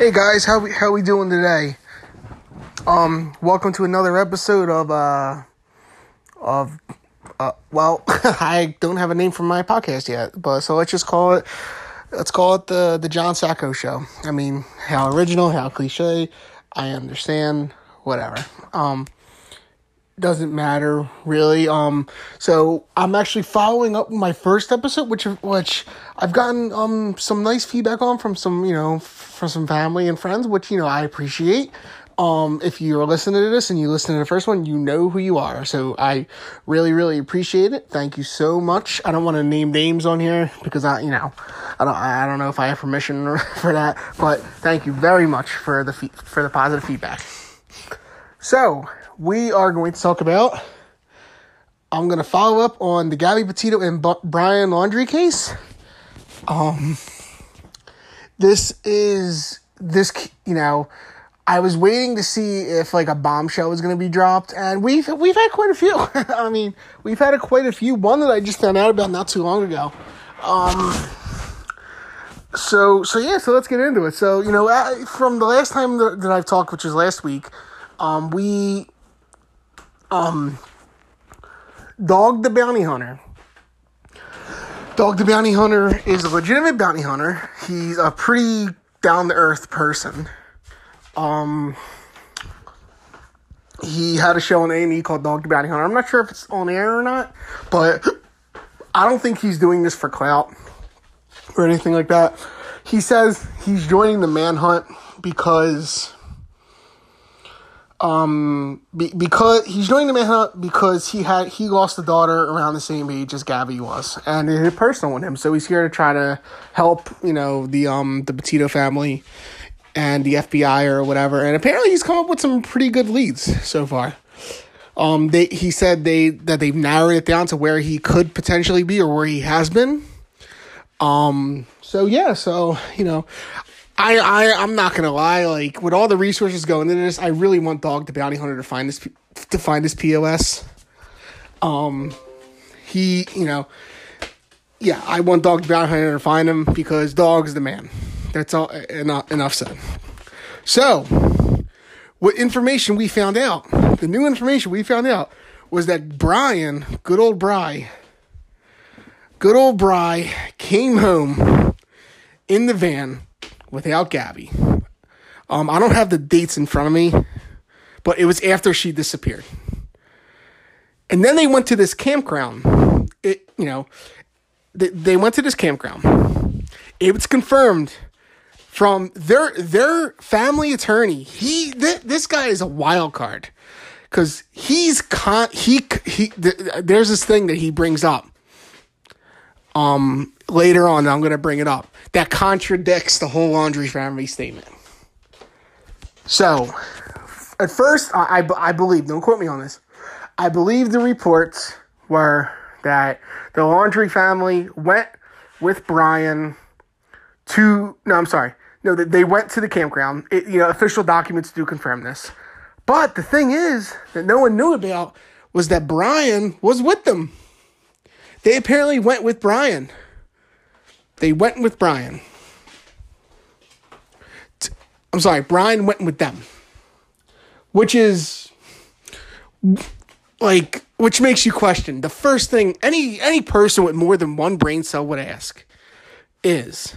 Hey guys, how we how we doing today? Um, welcome to another episode of uh of uh well, I don't have a name for my podcast yet, but so let's just call it let's call it the the John Sacco show. I mean, how original, how cliche, I understand, whatever. Um doesn't matter really. Um, so I'm actually following up my first episode, which which I've gotten um some nice feedback on from some you know from some family and friends, which you know I appreciate. Um, if you're listening to this and you listen to the first one, you know who you are. So I really, really appreciate it. Thank you so much. I don't want to name names on here because I, you know, I don't, I don't know if I have permission for that, but thank you very much for the for the positive feedback. So we are going to talk about. I'm going to follow up on the Gabby Petito and B- Brian Laundrie case. Um, this is this you know, I was waiting to see if like a bombshell was going to be dropped, and we've we've had quite a few. I mean, we've had a, quite a few. One that I just found out about not too long ago. Um, so so yeah, so let's get into it. So you know, from the last time that, that I've talked, which was last week, um, we um, Dog the Bounty Hunter. Dog the Bounty Hunter is a legitimate bounty hunter. He's a pretty down to earth person. Um, he had a show on A&E called Dog the Bounty Hunter. I'm not sure if it's on air or not, but I don't think he's doing this for clout or anything like that. He says he's joining the manhunt because um, be, because he's joining the manhunt because he had he lost a daughter around the same age as Gabby was, and it hit personal with him. So he's here to try to help, you know, the um the Petito family and the FBI or whatever. And apparently, he's come up with some pretty good leads so far. Um, they he said they that they've narrowed it down to where he could potentially be or where he has been. Um, so yeah, so you know, I, I I'm not gonna lie. Like with all the resources going into this, I really want Dog the Bounty Hunter to find this to find this POS. Um, he, you know, yeah, I want Dog the Bounty Hunter to find him because Dog's the man. That's all. Enough, enough said. So, what information we found out? The new information we found out was that Brian, good old Bry, good old Bry, came home in the van without Gabby. Um, I don't have the dates in front of me, but it was after she disappeared. And then they went to this campground. It, you know, they, they went to this campground. It was confirmed from their their family attorney. He th- this guy is a wild card because he's con he he. Th- there's this thing that he brings up. Um, later on, I'm gonna bring it up that contradicts the whole Laundrie family statement. So, at first, I, I, I believe, don't quote me on this, I believe the reports were that the Laundrie family went with Brian to, no, I'm sorry, no, they went to the campground. It, you know, official documents do confirm this. But the thing is that no one knew about was that Brian was with them. They apparently went with Brian. They went with Brian. I'm sorry, Brian went with them. Which is like which makes you question. The first thing any any person with more than one brain cell would ask is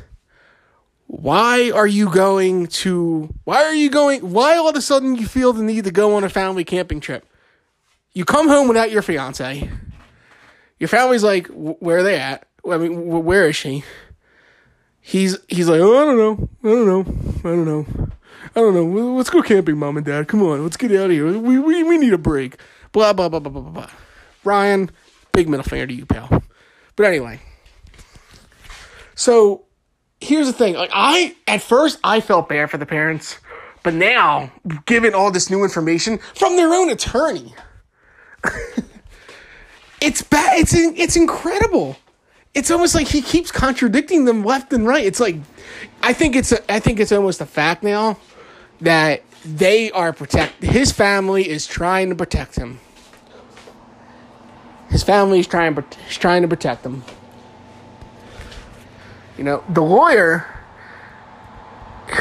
why are you going to why are you going why all of a sudden you feel the need to go on a family camping trip? You come home without your fiance. Your family's like, where are they at? I mean, where is she? He's he's like, oh, I don't know, I don't know, I don't know, I don't know. Let's go camping, mom and dad. Come on, let's get out of here. We we we need a break. Blah blah blah blah blah blah. blah. Brian, big middle finger to you, pal. But anyway, so here's the thing. Like I at first I felt bad for the parents, but now given all this new information from their own attorney. it's bad. It's it's incredible it's almost like he keeps contradicting them left and right. It's like I think it's a, I think it's almost a fact now that they are protect his family is trying to protect him. His family is trying is trying to protect him. You know, the lawyer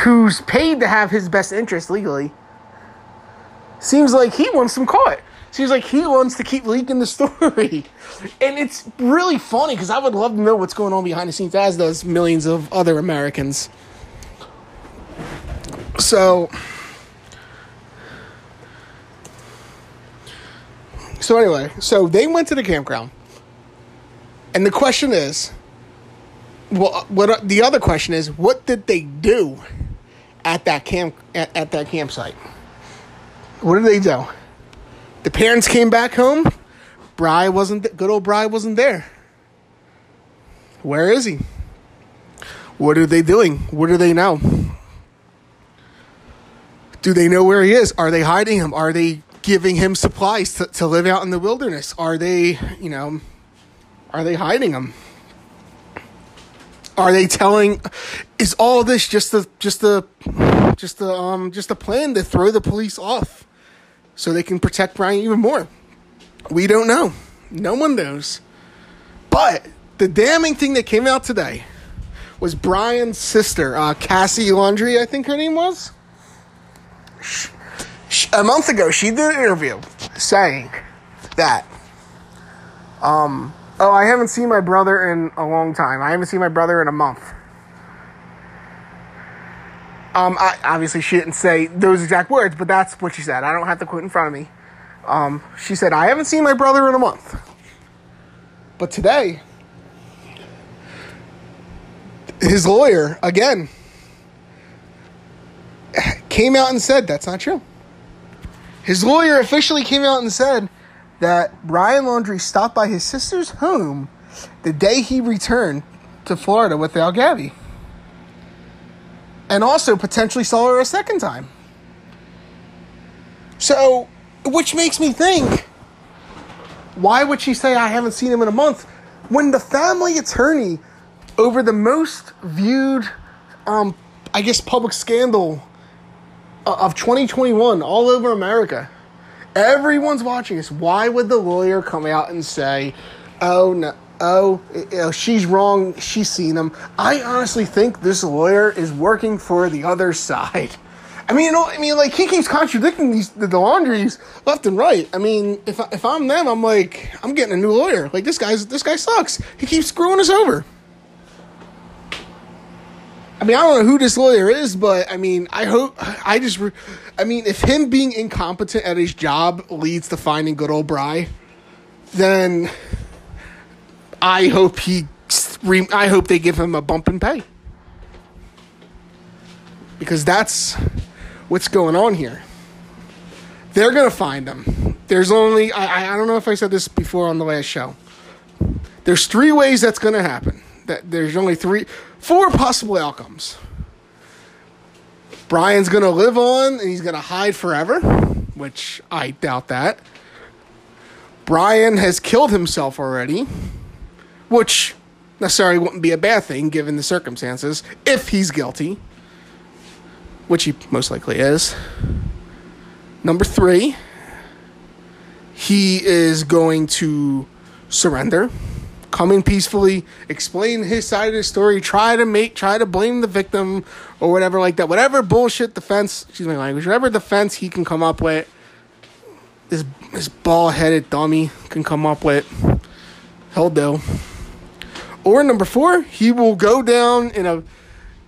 who's paid to have his best interest legally, seems like he wants them caught. Seems like he wants to keep leaking the story. And it's really funny because I would love to know what's going on behind the scenes, as does millions of other Americans. So, so anyway, so they went to the campground. And the question is, well, what the other question is, what did they do at that camp at, at that campsite? What did they do? The parents came back home. Bry wasn't good old Bry wasn't there. Where is he? What are they doing? What are they now? Do they know where he is? Are they hiding him? Are they giving him supplies to, to live out in the wilderness? Are they, you know, are they hiding him? Are they telling? Is all this just a just a just a um just a plan to throw the police off, so they can protect Brian even more? We don't know. No one knows. But the damning thing that came out today was Brian's sister, uh, Cassie Laundrie, I think her name was. A month ago, she did an interview saying that um, Oh, I haven't seen my brother in a long time. I haven't seen my brother in a month. Um, I, obviously, she didn't say those exact words, but that's what she said. I don't have the quote in front of me. Um, she said, I haven't seen my brother in a month. But today, his lawyer, again, came out and said that's not true. His lawyer officially came out and said that Brian Laundrie stopped by his sister's home the day he returned to Florida with Al Gabby. And also potentially saw her a second time. So, which makes me think why would she say I haven't seen him in a month when the family attorney over the most viewed um I guess public scandal of 2021 all over America Everyone's watching this. Why would the lawyer come out and say, "Oh no, oh, eh, eh, she's wrong. She's seen him." I honestly think this lawyer is working for the other side. I mean, you know, I mean, like he keeps contradicting these the, the Laundries left and right. I mean, if if I'm them, I'm like, I'm getting a new lawyer. Like this guy's this guy sucks. He keeps screwing us over. I mean, I don't know who this lawyer is, but I mean, I hope, I just, I mean, if him being incompetent at his job leads to finding good old Bry, then I hope he, I hope they give him a bump in pay. Because that's what's going on here. They're going to find him. There's only, I, I don't know if I said this before on the last show. There's three ways that's going to happen that there's only three, four possible outcomes. Brian's gonna live on and he's gonna hide forever, which I doubt that. Brian has killed himself already, which necessarily wouldn't be a bad thing given the circumstances if he's guilty, which he most likely is. Number three, he is going to surrender come in peacefully, explain his side of the story, try to make, try to blame the victim or whatever like that. Whatever bullshit defense, excuse my language, whatever defense he can come up with, this this bald headed dummy can come up with, he'll do. Or number four, he will go down in a,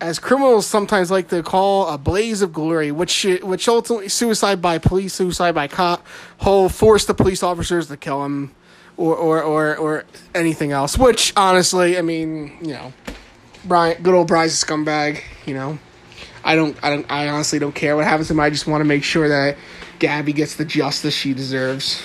as criminals sometimes like to call a blaze of glory, which which ultimately suicide by police, suicide by cop, whole force the police officers to kill him or, or, or, or anything else. Which, honestly, I mean, you know, Brian, good old Brian's scumbag. You know, I don't, I don't, I honestly don't care what happens to him. I just want to make sure that Gabby gets the justice she deserves.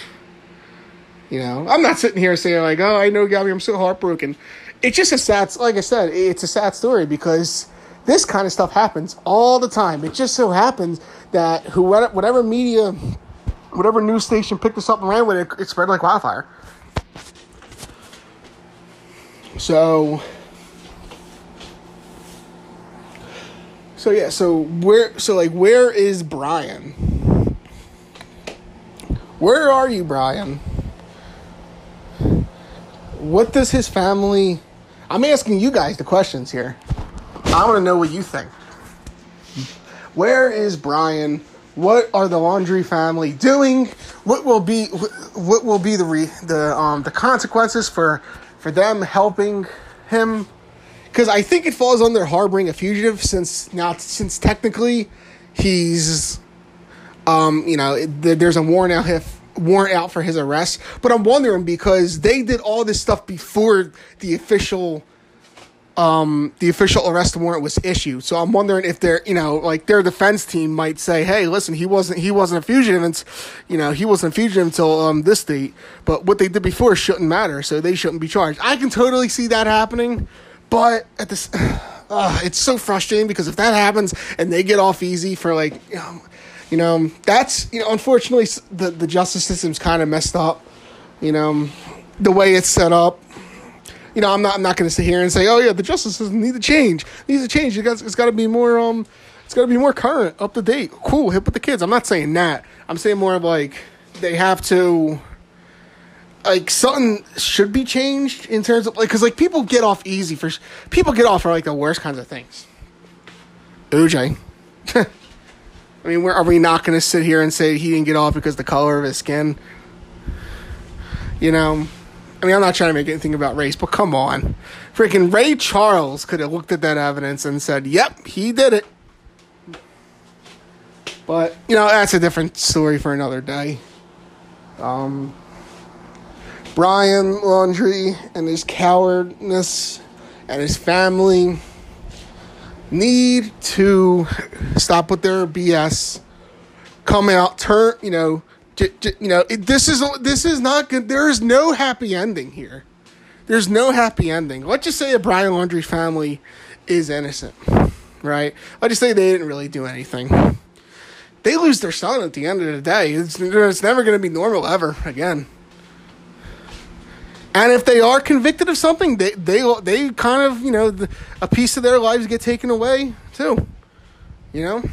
You know, I'm not sitting here saying like, oh, I know Gabby, I'm so heartbroken. It's just a sad, like I said, it's a sad story because this kind of stuff happens all the time. It just so happens that whoever, whatever media, whatever news station picked this up and ran with it, it spread like wildfire. So So yeah, so where so like where is Brian? Where are you, Brian? What does his family I'm asking you guys the questions here. I want to know what you think. Where is Brian? What are the Laundrie family doing? What will be what will be the re, the um the consequences for for them helping him? Because I think it falls under harboring a fugitive since now since technically he's um you know there's a warrant out warrant out for his arrest. But I'm wondering because they did all this stuff before the official um, the official arrest warrant was issued. So I'm wondering if their, you know, like their defense team might say, "Hey, listen, he wasn't he wasn't a fugitive, and you know, he wasn't a fugitive until um, this date." But what they did before shouldn't matter, so they shouldn't be charged. I can totally see that happening, but at this, uh, it's so frustrating because if that happens and they get off easy for like, you know, you know that's you know, unfortunately, the the justice system's kind of messed up. You know, the way it's set up you know, I'm not I'm not going to sit here and say, oh yeah, the justice system needs to change. Needs to change. It it's got to be more um, it's got to be more current, up to date, cool, hip with the kids. I'm not saying that. I'm saying more of like they have to. Like something should be changed in terms of like because like people get off easy for people get off for like the worst kinds of things. OJ. I mean, are we not going to sit here and say he didn't get off because the color of his skin? You know, I mean, I'm not trying to make anything about race, but come on. Freaking Ray Charles could have looked at that evidence and said, yep, he did it. But, you know, that's a different story for another day. Um, Brian Laundrie and his cowardness and his family need to stop with their BS, come out, turn, you know, you know, it, this is this is not good. There is no happy ending here. There's no happy ending. Let's just say a Brian Laundrie family is innocent, right? Let's just say they didn't really do anything. They lose their son at the end of the day. It's, it's never going to be normal ever again. And if they are convicted of something, they they they kind of you know a piece of their lives get taken away too. You know.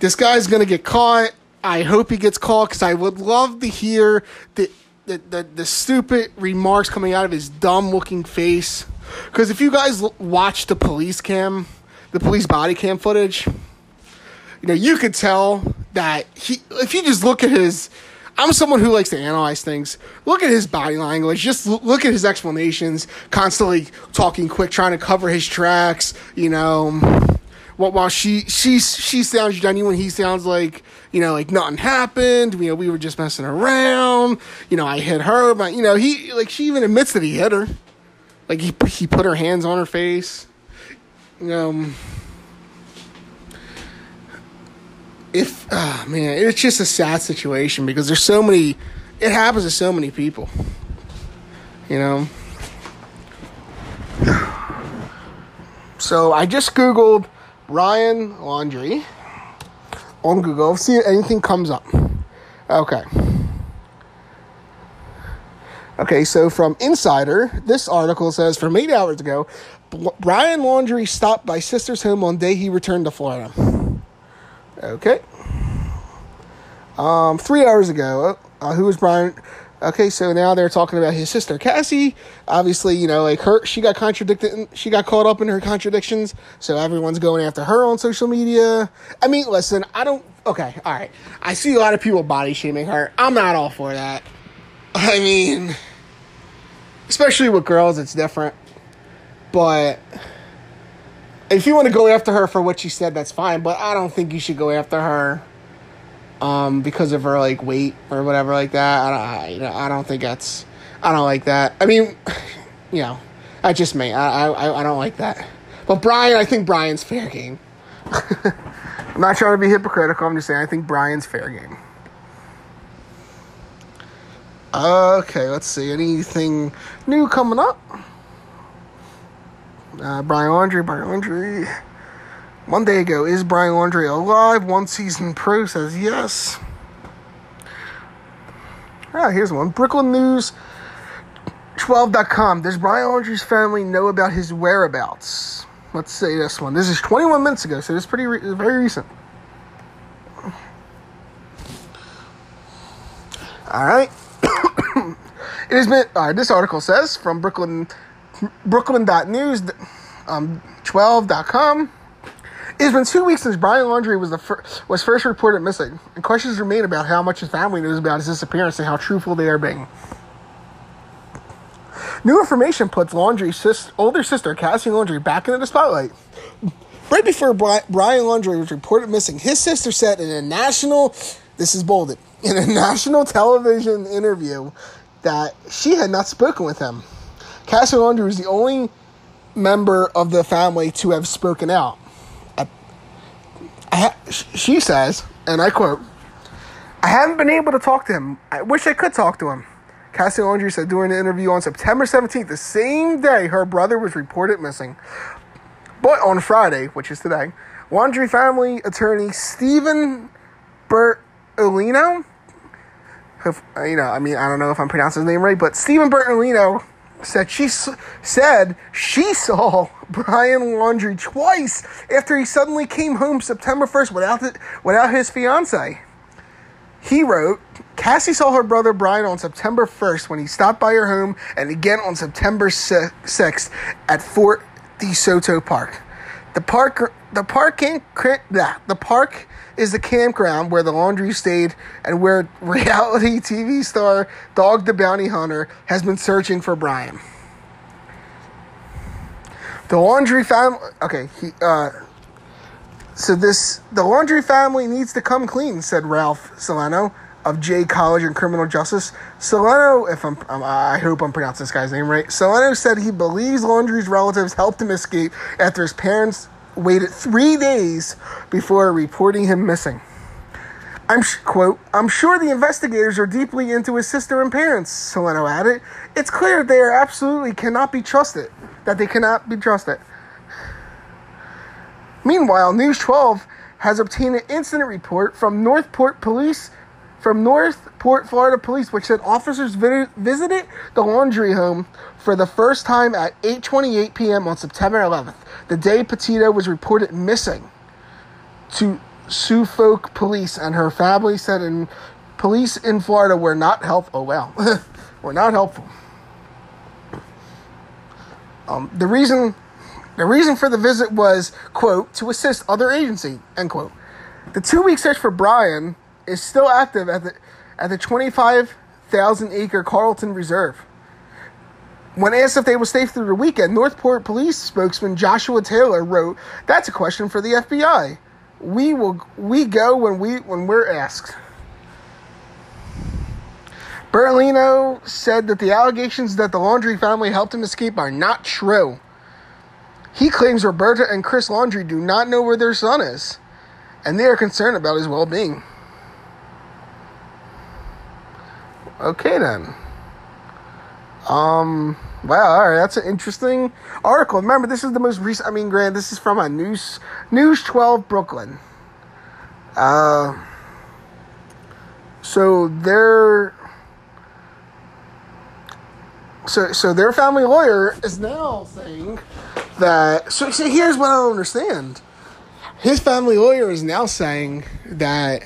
this guy's gonna get caught. I hope he gets caught because I would love to hear the, the the, the stupid remarks coming out of his dumb looking face. Because if you guys watch the police cam, the police body cam footage, you know you could tell that he. If you just look at his, I'm someone who likes to analyze things. Look at his body language. Just look at his explanations. Constantly talking quick, trying to cover his tracks. You know while she she she sounds genuine, he sounds like you know like nothing happened. You know, we were just messing around. You know, I hit her, but you know he like she even admits that he hit her. Like he he put her hands on her face. Um, if oh man, it's just a sad situation because there's so many. It happens to so many people. You know. So I just googled Brian Laundrie on Google. See if anything comes up. Okay. Okay, so from Insider, this article says from eight hours ago, Brian Laundrie stopped by sister's home on day he returned to Florida. Okay. Um, three hours ago, uh, who was Brian? Okay, so now they're talking about his sister Cassie. Obviously, you know, like her, she got contradicted. She got caught up in her contradictions. So everyone's going after her on social media. I mean, listen, I don't. Okay, all right. I see a lot of people body shaming her. I'm not all for that. I mean, especially with girls, it's different. But if you want to go after her for what she said, that's fine. But I don't think you should go after her um, because of her like weight or whatever like that. I don't, I, you know, I don't think that's, I don't like that. I mean, you know, I just me. I, I, I don't like that. But Brian, I think Brian's fair game. I'm not trying to be hypocritical. I'm just saying I think Brian's fair game. Okay, let's see. Anything new coming up? Uh, Brian Laundrie, Brian Laundrie. One day ago, is Brian Laundrie alive? One season pro says yes. Ah, here's one. Brooklyn News 12.com. Does Brian Laundrie's family know about his whereabouts? Let's say this one. This is 21 minutes ago, so it's pretty re- very recent. All right. it has been. All right. This article says from Brooklyn, Brooklyn.news. Um, News12.com. It's been two weeks since Brian Laundrie was the fir- was first reported missing, and questions remain about how much his family knows about his disappearance and how truthful they are being. New information puts Laundrie's sis- older sister, Cassie Laundrie, back into the spotlight. Right before Bri- Brian Laundrie was reported missing, his sister said in a national, this is bolded, in a national television interview that she had not spoken with him. Cassie Laundrie was the only member of the family to have spoken out. Ha- she says, and I quote, I haven't been able to talk to him. I wish I could talk to him. Cassie Laundrie said during the interview on September 17th, the same day her brother was reported missing. But on Friday, which is today, Laundrie family attorney Steven Bertolino, you know, I mean, I don't know if I'm pronouncing his name right, but Steven Bertolino said she said she saw Brian Laundrie twice after he suddenly came home September 1st without it, without his fiance. He wrote, Cassie saw her brother Brian on September 1st when he stopped by her home and again on September 6th at Fort DeSoto Park. The park the park can the park is the campground where the Laundrie stayed and where reality TV star Dog the Bounty Hunter has been searching for Brian. The Laundrie family. Okay, he. Uh, so this the Laundrie family needs to come clean," said Ralph Solano of Jay College in Criminal Justice. Solano, if I'm, um, I hope I'm pronouncing this guy's name right. Solano said he believes Laundrie's relatives helped him escape after his parents waited three days before reporting him missing. I'm quote, I'm sure the investigators are deeply into his sister and parents, Solano added. It's clear they are absolutely cannot be trusted, that they cannot be trusted. Meanwhile, News 12 has obtained an incident report from North Port Police from North Port, Florida Police, which said officers visited the Laundrie home for the first time at 8:28 p.m. on September 11th, the day Petito was reported missing. To Suffolk Police and her family said, in police in Florida were not helpful. Oh well, were not helpful. Um, the reason, the reason for the visit was quote to assist other agency end quote. The two-week search for Brian is still active at the at the 25,000 acre Carlton Reserve. When asked if they will stay through the weekend, North Port Police spokesman Joshua Taylor wrote, "That's a question for the FBI. We will we go when we when we're asked." Bertolino said that the allegations that the Laundrie family helped him escape are not true. He claims Roberta and Chris Laundrie do not know where their son is, and they are concerned about his well being. Okay then. Um. Wow. All right. That's an interesting article. Remember, this is the most recent. I mean, Grant. This is from a news News Twelve Brooklyn. Uh. So their so so their family lawyer is now saying that. So so here's what I don't understand. His family lawyer is now saying that,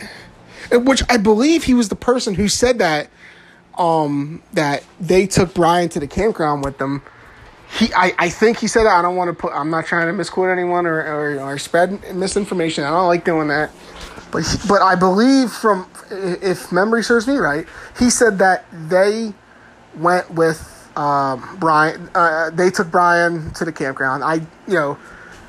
which I believe he was the person who said that um, that they took Brian to the campground with them. He, I, I think he said I don't want to put. I'm not trying to misquote anyone or, or, or spread misinformation. I don't like doing that. But but I believe from if memory serves me right, he said that they went with um, Brian. Uh, they took Brian to the campground. I you know,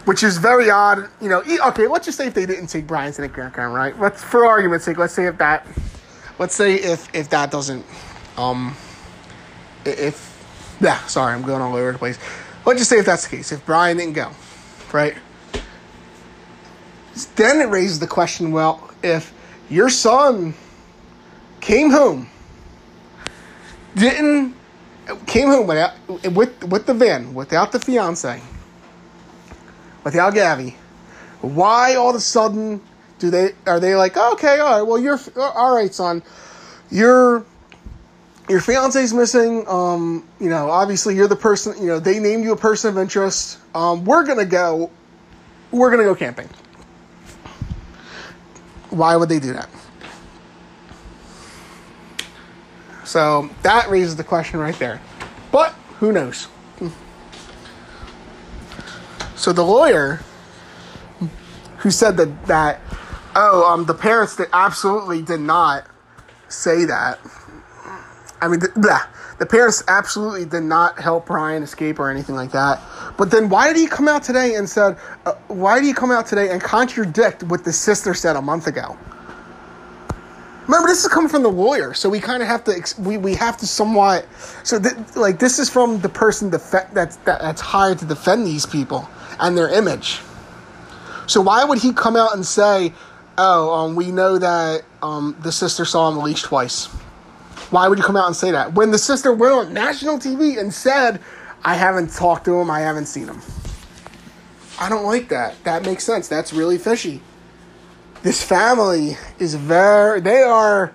which is very odd. You know, okay. Let's just say if they didn't take Brian to the campground, right? Let's for argument's sake, let's say if that, let's say if if that doesn't um, if yeah, sorry, I'm going all over the place. Let's just say if that's the case, if Brian didn't go, right? Then it raises the question: Well, if your son came home, didn't came home without with with the van, without the fiance, without Gabby, why all of a sudden do they are they like okay, all right, well you're all right, son, you're your fiance's missing. Um, you know, obviously you're the person. You know, they named you a person of interest. Um, we're gonna go. We're gonna go camping. Why would they do that? So that raises the question right there. But who knows? So the lawyer who said that that oh um the parents that absolutely did not say that. I mean, the, the parents absolutely did not help Brian escape or anything like that. But then why did he come out today and said, uh, why did he come out today and contradict what the sister said a month ago? Remember, this is coming from the lawyer, so we kind of have to we, we have to somewhat so th- like this is from the person def- that's that, that's hired to defend these people and their image. So why would he come out and say, "Oh, um, we know that um, the sister saw him at least twice"? Why would you come out and say that when the sister went on national TV and said, "I haven't talked to him, I haven't seen him"? I don't like that. That makes sense. That's really fishy this family is very they are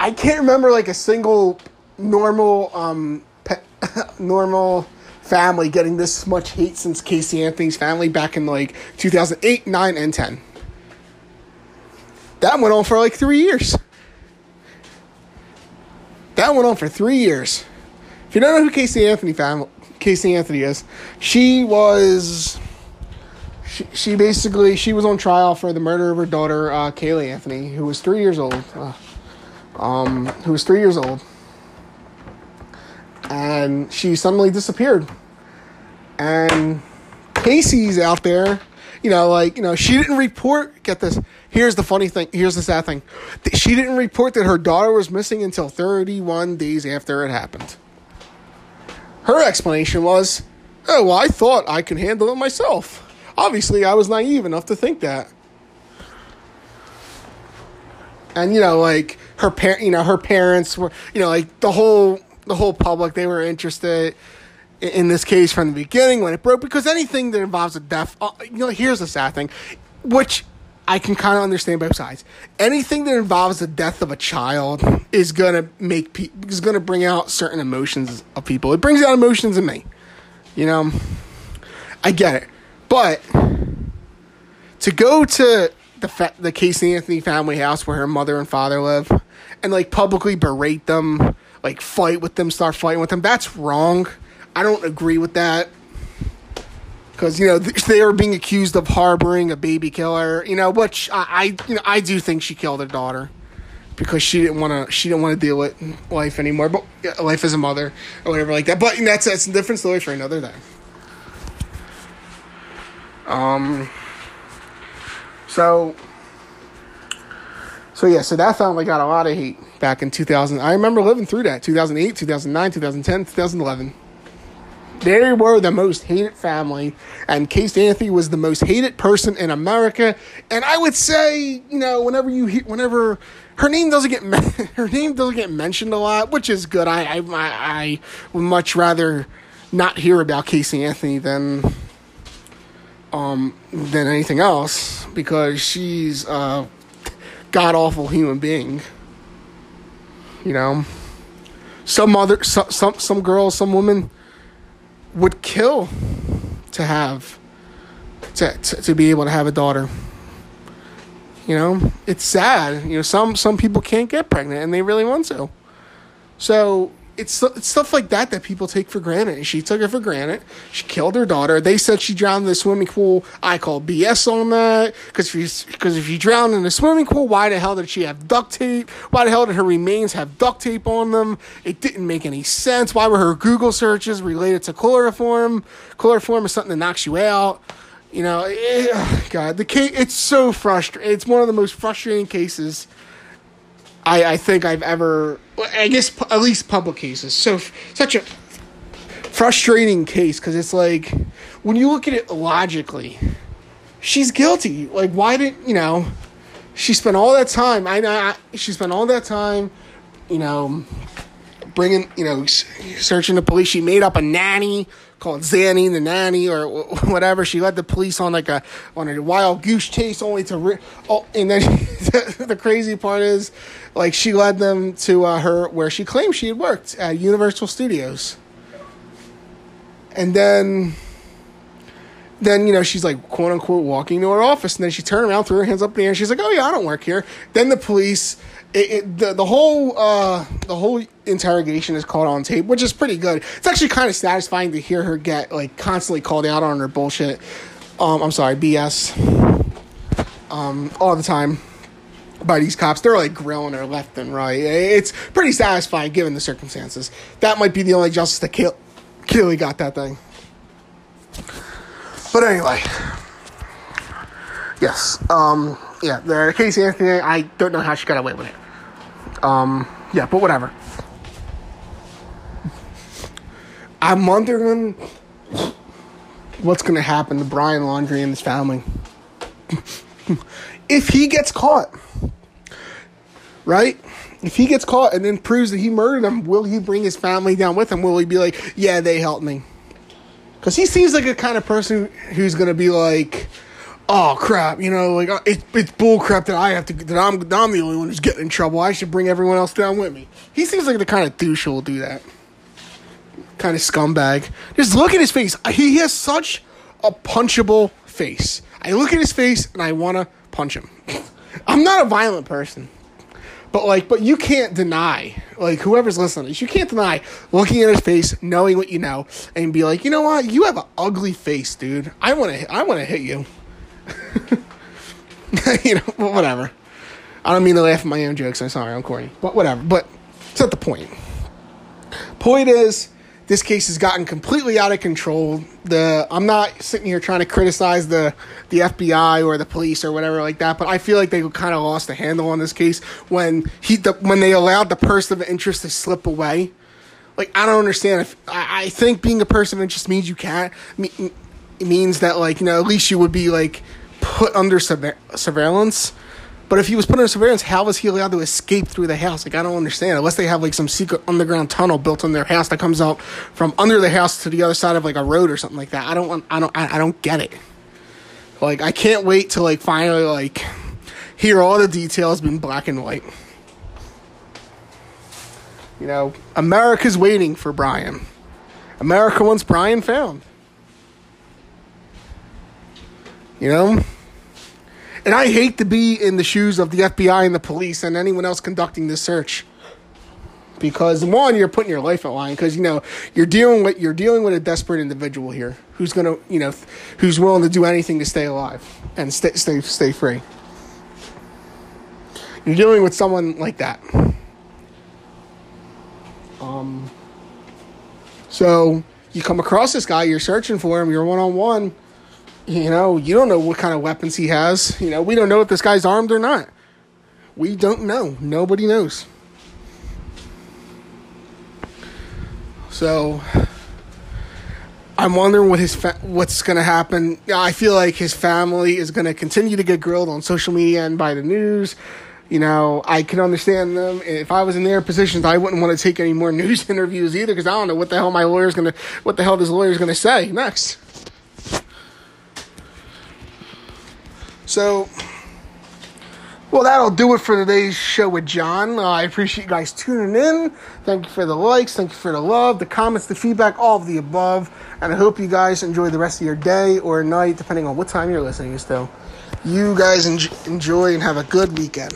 i can't remember like a single normal um pe- normal family getting this much hate since casey anthony's family back in like 2008 9 and 10 that went on for like three years that went on for three years if you don't know who casey anthony family casey anthony is she was she, she basically she was on trial for the murder of her daughter uh, Caylee Anthony, who was three years old. Uh, um, who was three years old, and she suddenly disappeared. And Casey's out there, you know, like you know, she didn't report. Get this. Here's the funny thing. Here's the sad thing. She didn't report that her daughter was missing until 31 days after it happened. Her explanation was, "Oh, well, I thought I could handle it myself." obviously I was naive enough to think that. And you know, like her parent, you know, her parents were, you know, like the whole the whole public they were interested in this case from the beginning when it broke because anything that involves a death, uh, you know, here's the sad thing, which I can kind of understand both sides. Anything that involves the death of a child is gonna make pe- is gonna bring out certain emotions of people. It brings out emotions in me. You know, I get it. But to go to the fa- the Casey Anthony family house where her mother and father live and like publicly berate them, like fight with them, start fighting with them, that's wrong. I don't agree with that. Because you know they are being accused of harboring a baby killer, you know, which I, I you know I do think she killed her daughter because she didn't want to she didn't want to deal with life anymore, but life as a mother or whatever like that. But you know, that's that's a different story for another day. Um. So. So yeah, so that family got a lot of hate back in 2000. I remember living through that 2008, 2009, 2010, 2011. They were the most hated family, and Casey Anthony was the most hated person in America. And I would say, you know, whenever you whenever her name doesn't get her name doesn't get mentioned a lot, which is good. I I I would much rather not hear about Casey Anthony than um, than anything else because she's a god awful human being. You know, some other some some some girls, some women would kill to have to, to to be able to have a daughter. You know, it's sad. You know, some some people can't get pregnant and they really want to. So it's, it's stuff like that that people take for granted. She took it for granted. She killed her daughter. They said she drowned in the swimming pool. I call BS on that because if because if you drowned in the swimming pool, why the hell did she have duct tape? Why the hell did her remains have duct tape on them? It didn't make any sense. Why were her Google searches related to chloroform? Chloroform is something that knocks you out. You know, it, eh, God, the case. It's so frustrating. It's one of the most frustrating cases I, I think I've ever, I guess at least public cases. So such a frustrating case because it's like when you look at it logically, she's guilty. Like why didn't you know? She spent all that time. I know she spent all that time, you know, bringing you know searching the police. She made up a nanny called Zanny the nanny or whatever. She led the police on like a on a wild goose chase, only to oh, and then the crazy part is like she led them to uh, her where she claimed she had worked at Universal Studios, and then then you know she's like quote unquote walking to her office, and then she turned around, threw her hands up in the air, and she's like, "Oh yeah, I don't work here." Then the police, it, it, the the whole uh, the whole interrogation is caught on tape, which is pretty good. It's actually kind of satisfying to hear her get like constantly called out on her bullshit. Um, I'm sorry, BS. Um, all the time by these cops. They're like grilling her left and right. It's pretty satisfying given the circumstances. That might be the only justice that Kay- Caylee got that thing. But anyway, yes, um, yeah, the Casey Anthony, I don't know how she got away with it. Um, yeah, but whatever. I'm wondering what's going to happen to Brian Laundrie and his family. if he gets caught, right? If he gets caught and then proves that he murdered him, will he bring his family down with him? Will he be like, yeah, they helped me? Because he seems like a kind of person who's going to be like, oh crap, you know, like uh, it, it's bull crap that I have to, that I'm, that I'm the only one who's getting in trouble. I should bring everyone else down with me. He seems like the kind of douche who will do that. Kind of scumbag. Just look at his face. He has such a punchable face. I look at his face and I want to punch him. I'm not a violent person. But like, but you can't deny, like whoever's listening, you can't deny looking at his face, knowing what you know, and be like, you know what, you have an ugly face, dude. I want to, I want to hit you. you know, whatever. I don't mean to laugh at my own jokes. I'm sorry, I'm corny, but whatever. But it's not the point. Point is, this case has gotten completely out of control. The I'm not sitting here trying to criticize the the FBI or the police or whatever like that, but I feel like they kind of lost the handle on this case when he the, when they allowed the person of interest to slip away. Like I don't understand if I, I think being a person of interest means you can't it means that like you know at least you would be like put under surveillance but if he was put under surveillance, how was he allowed to escape through the house? Like I don't understand. Unless they have like some secret underground tunnel built in their house that comes out from under the house to the other side of like a road or something like that. I don't. I don't. I, I don't get it. Like I can't wait to like finally like hear all the details in black and white. You know, America's waiting for Brian. America wants Brian found. You know? And I hate to be in the shoes of the FBI and the police and anyone else conducting this search. Because one, you're putting your life at line because you know you're dealing with you're dealing with a desperate individual here who's gonna you know who's willing to do anything to stay alive and stay stay stay free. You're dealing with someone like that. Um. So you come across this guy, you're searching for him, you're one on one you know, you don't know what kind of weapons he has. You know, we don't know if this guy's armed or not. We don't know. Nobody knows. So I'm wondering what his fa- what's going to happen. I feel like his family is going to continue to get grilled on social media and by the news. You know, I can understand them. If I was in their positions, I wouldn't want to take any more news interviews either because I don't know what the hell my lawyer's going to what the hell this lawyer's going to say next. So, well, that'll do it for today's show with John. Uh, I appreciate you guys tuning in. Thank you for the likes, thank you for the love, the comments, the feedback, all of the above. And I hope you guys enjoy the rest of your day or night, depending on what time you're listening still. You guys enjoy and have a good weekend.